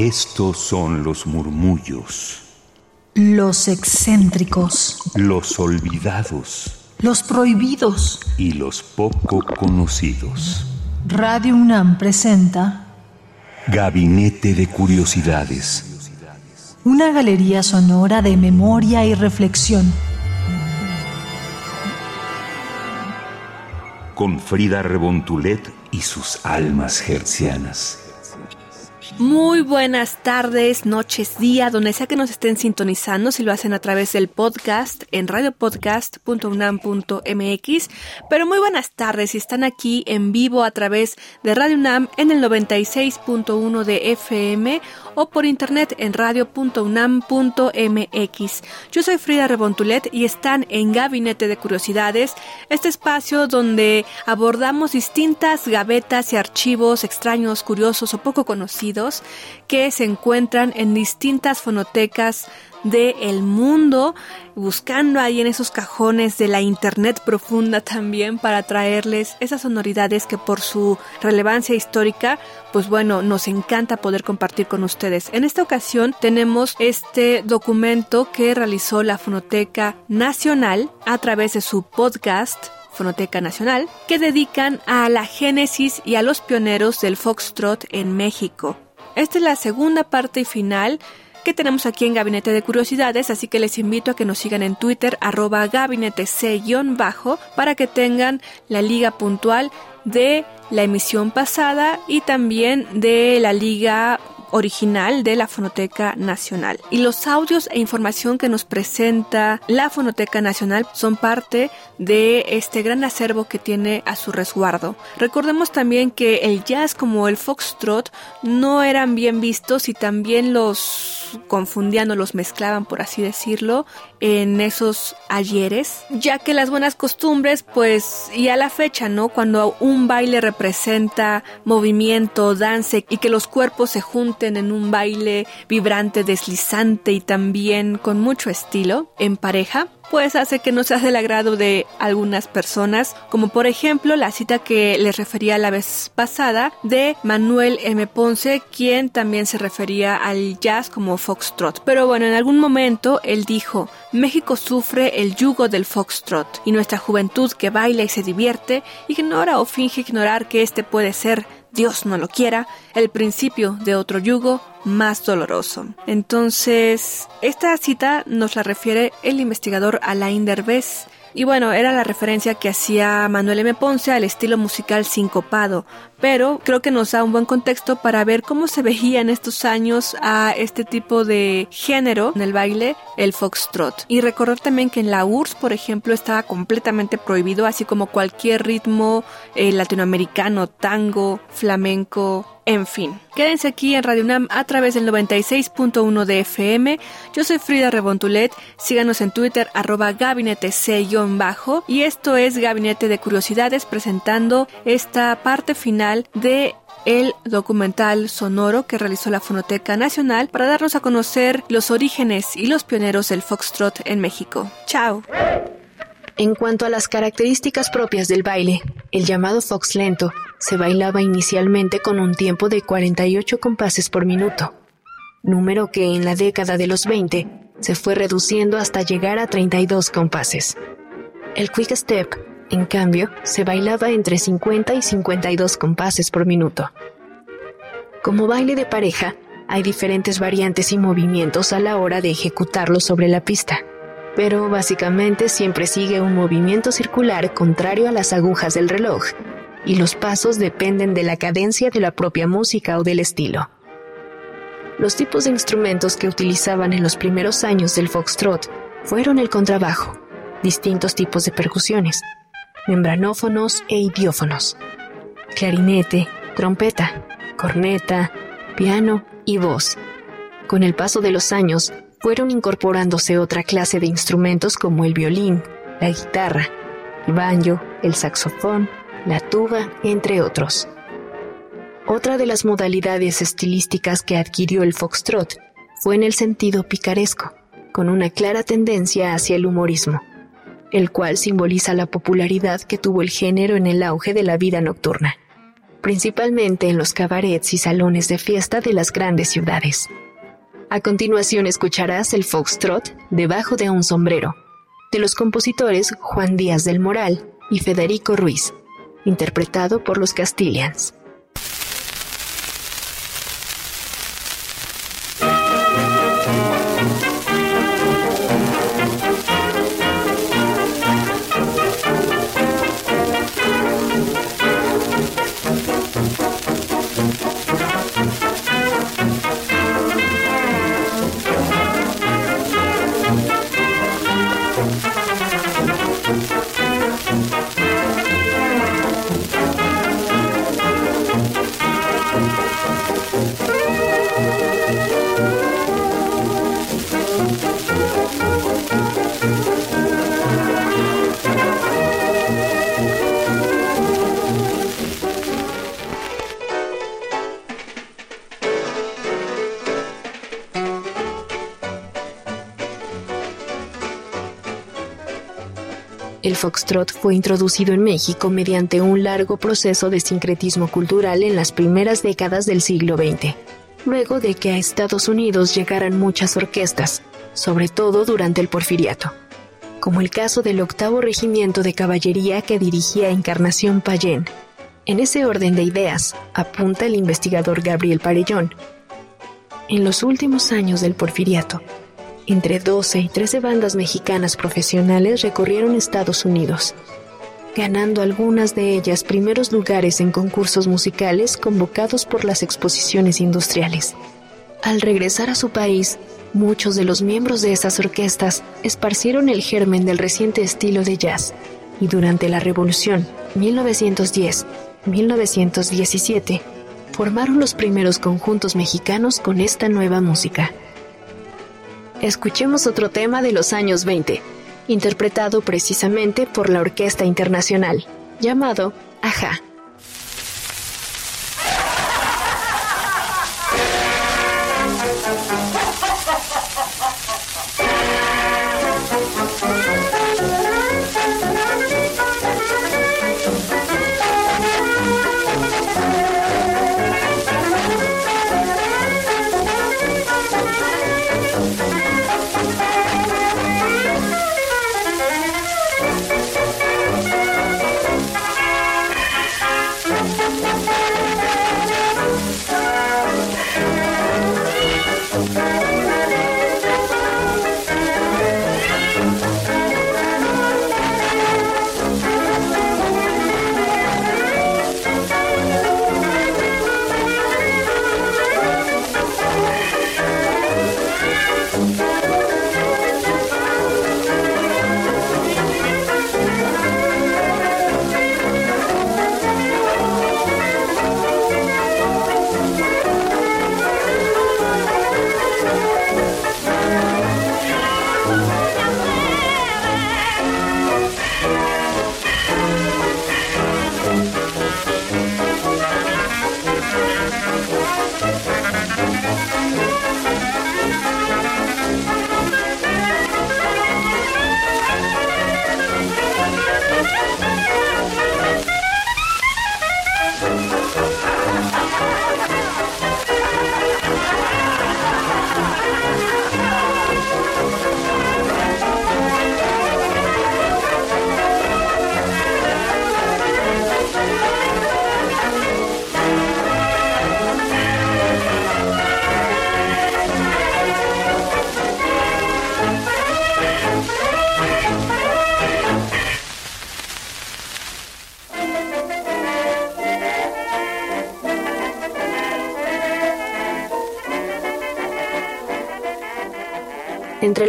Estos son los murmullos. Los excéntricos. Los olvidados. Los prohibidos. Y los poco conocidos. Radio UNAM presenta Gabinete de Curiosidades. Una galería sonora de memoria y reflexión. Con Frida Rebontulet y sus almas hercianas. Muy buenas tardes, noches, día, donde sea que nos estén sintonizando, si lo hacen a través del podcast en radiopodcast.unam.mx. Pero muy buenas tardes si están aquí en vivo a través de Radio UNAM en el 96.1 de FM o por internet en radio.unam.mx. Yo soy Frida Rebontulet y están en Gabinete de Curiosidades, este espacio donde abordamos distintas gavetas y archivos extraños, curiosos o poco conocidos que se encuentran en distintas fonotecas del el mundo, buscando ahí en esos cajones de la internet profunda también para traerles esas sonoridades que por su relevancia histórica, pues bueno, nos encanta poder compartir con ustedes. En esta ocasión tenemos este documento que realizó la Fonoteca Nacional a través de su podcast Fonoteca Nacional, que dedican a la génesis y a los pioneros del foxtrot en México. Esta es la segunda parte y final que tenemos aquí en Gabinete de Curiosidades, así que les invito a que nos sigan en Twitter, arroba gabinete C-bajo, para que tengan la liga puntual de la emisión pasada y también de la liga original de la Fonoteca Nacional. Y los audios e información que nos presenta la Fonoteca Nacional son parte de este gran acervo que tiene a su resguardo. Recordemos también que el jazz como el foxtrot no eran bien vistos y también los confundían o los mezclaban, por así decirlo, en esos ayeres, ya que las buenas costumbres, pues, y a la fecha, ¿no? Cuando un baile representa movimiento, dance y que los cuerpos se en un baile vibrante, deslizante y también con mucho estilo, en pareja, pues hace que no sea del agrado de algunas personas, como por ejemplo la cita que les refería la vez pasada de Manuel M. Ponce, quien también se refería al jazz como foxtrot. Pero bueno, en algún momento él dijo, México sufre el yugo del foxtrot y nuestra juventud que baila y se divierte ignora o finge ignorar que este puede ser Dios no lo quiera, el principio de otro yugo más doloroso. Entonces, esta cita nos la refiere el investigador Alain Derbez, y bueno, era la referencia que hacía Manuel M. Ponce al estilo musical sincopado, pero creo que nos da un buen contexto para ver cómo se veía en estos años a este tipo de género en el baile, el foxtrot. Y recordar también que en la URSS, por ejemplo, estaba completamente prohibido, así como cualquier ritmo eh, latinoamericano, tango, flamenco, en fin, quédense aquí en Radio UNAM a través del 96.1 de FM. Yo soy Frida Rebontulet. Síganos en Twitter, arroba gabinete C-bajo. Y esto es Gabinete de Curiosidades presentando esta parte final de el documental sonoro que realizó la Fonoteca Nacional para darnos a conocer los orígenes y los pioneros del foxtrot en México. ¡Chao! En cuanto a las características propias del baile, el llamado fox lento se bailaba inicialmente con un tiempo de 48 compases por minuto, número que en la década de los 20 se fue reduciendo hasta llegar a 32 compases. El quick step, en cambio, se bailaba entre 50 y 52 compases por minuto. Como baile de pareja, hay diferentes variantes y movimientos a la hora de ejecutarlo sobre la pista pero básicamente siempre sigue un movimiento circular contrario a las agujas del reloj, y los pasos dependen de la cadencia de la propia música o del estilo. Los tipos de instrumentos que utilizaban en los primeros años del foxtrot fueron el contrabajo, distintos tipos de percusiones, membranófonos e idiófonos, clarinete, trompeta, corneta, piano y voz. Con el paso de los años, fueron incorporándose otra clase de instrumentos como el violín, la guitarra, el banjo, el saxofón, la tuba, entre otros. Otra de las modalidades estilísticas que adquirió el foxtrot fue en el sentido picaresco, con una clara tendencia hacia el humorismo, el cual simboliza la popularidad que tuvo el género en el auge de la vida nocturna. principalmente en los cabarets y salones de fiesta de las grandes ciudades. A continuación escucharás el foxtrot debajo de un sombrero, de los compositores Juan Díaz del Moral y Federico Ruiz, interpretado por los Castilians. El foxtrot fue introducido en México mediante un largo proceso de sincretismo cultural en las primeras décadas del siglo XX, luego de que a Estados Unidos llegaran muchas orquestas, sobre todo durante el porfiriato, como el caso del octavo regimiento de caballería que dirigía Encarnación Payén. En ese orden de ideas, apunta el investigador Gabriel Parellón. En los últimos años del porfiriato, entre 12 y 13 bandas mexicanas profesionales recorrieron Estados Unidos, ganando algunas de ellas primeros lugares en concursos musicales convocados por las exposiciones industriales. Al regresar a su país, muchos de los miembros de esas orquestas esparcieron el germen del reciente estilo de jazz y durante la Revolución 1910-1917 formaron los primeros conjuntos mexicanos con esta nueva música escuchemos otro tema de los años 20, interpretado precisamente por la Orquesta Internacional, llamado Aja.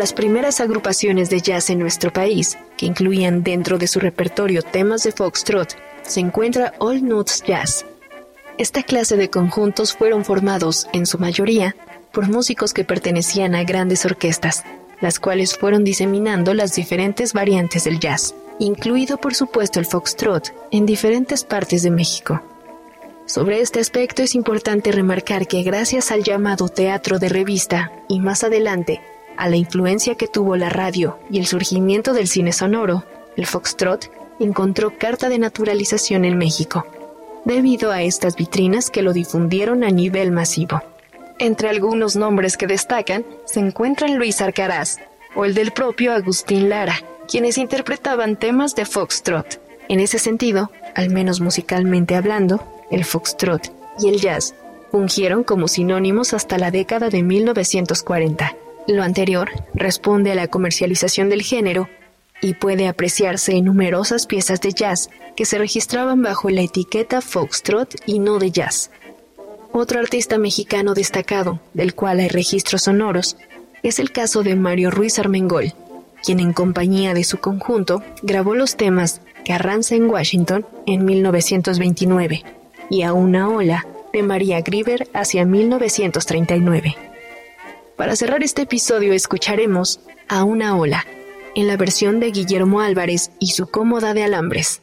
Las primeras agrupaciones de jazz en nuestro país, que incluían dentro de su repertorio temas de foxtrot, se encuentra All Nuts Jazz. Esta clase de conjuntos fueron formados, en su mayoría, por músicos que pertenecían a grandes orquestas, las cuales fueron diseminando las diferentes variantes del jazz, incluido por supuesto el foxtrot, en diferentes partes de México. Sobre este aspecto es importante remarcar que gracias al llamado teatro de revista y más adelante a la influencia que tuvo la radio y el surgimiento del cine sonoro, el foxtrot encontró carta de naturalización en México. debido a estas vitrinas que lo difundieron a nivel masivo. Entre algunos nombres que destacan se encuentran Luis Arcaraz o el del propio Agustín Lara, quienes interpretaban temas de foxtrot. En ese sentido, al menos musicalmente hablando, el foxtrot y el jazz fungieron como sinónimos hasta la década de 1940. Lo anterior responde a la comercialización del género y puede apreciarse en numerosas piezas de jazz que se registraban bajo la etiqueta foxtrot y no de jazz. Otro artista mexicano destacado, del cual hay registros sonoros, es el caso de Mario Ruiz Armengol, quien en compañía de su conjunto grabó los temas Carranza en Washington en 1929 y A una ola de María Grieber hacia 1939. Para cerrar este episodio escucharemos A una ola, en la versión de Guillermo Álvarez y su cómoda de alambres.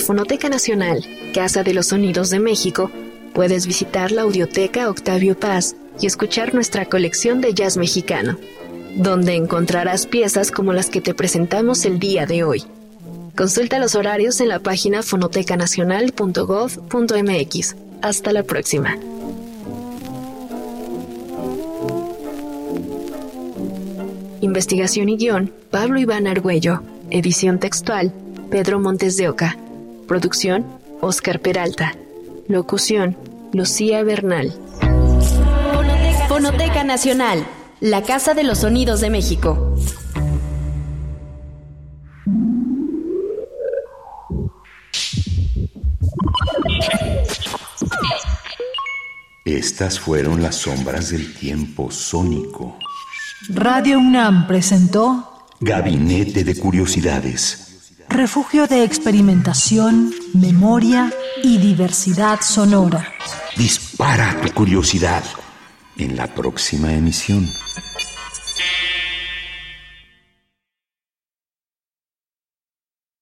Fonoteca Nacional, Casa de los Sonidos de México, puedes visitar la Audioteca Octavio Paz y escuchar nuestra colección de jazz mexicano, donde encontrarás piezas como las que te presentamos el día de hoy. Consulta los horarios en la página fonotecanacional.gov.mx. Hasta la próxima. Investigación y guion, Pablo Iván Argüello. Edición textual, Pedro Montes de Oca. Producción, Oscar Peralta. Locución, Lucía Bernal. Fonoteca Nacional, la Casa de los Sonidos de México. Estas fueron las sombras del tiempo sónico. Radio UNAM presentó Gabinete de Curiosidades refugio de experimentación, memoria y diversidad sonora. Dispara tu curiosidad en la próxima emisión.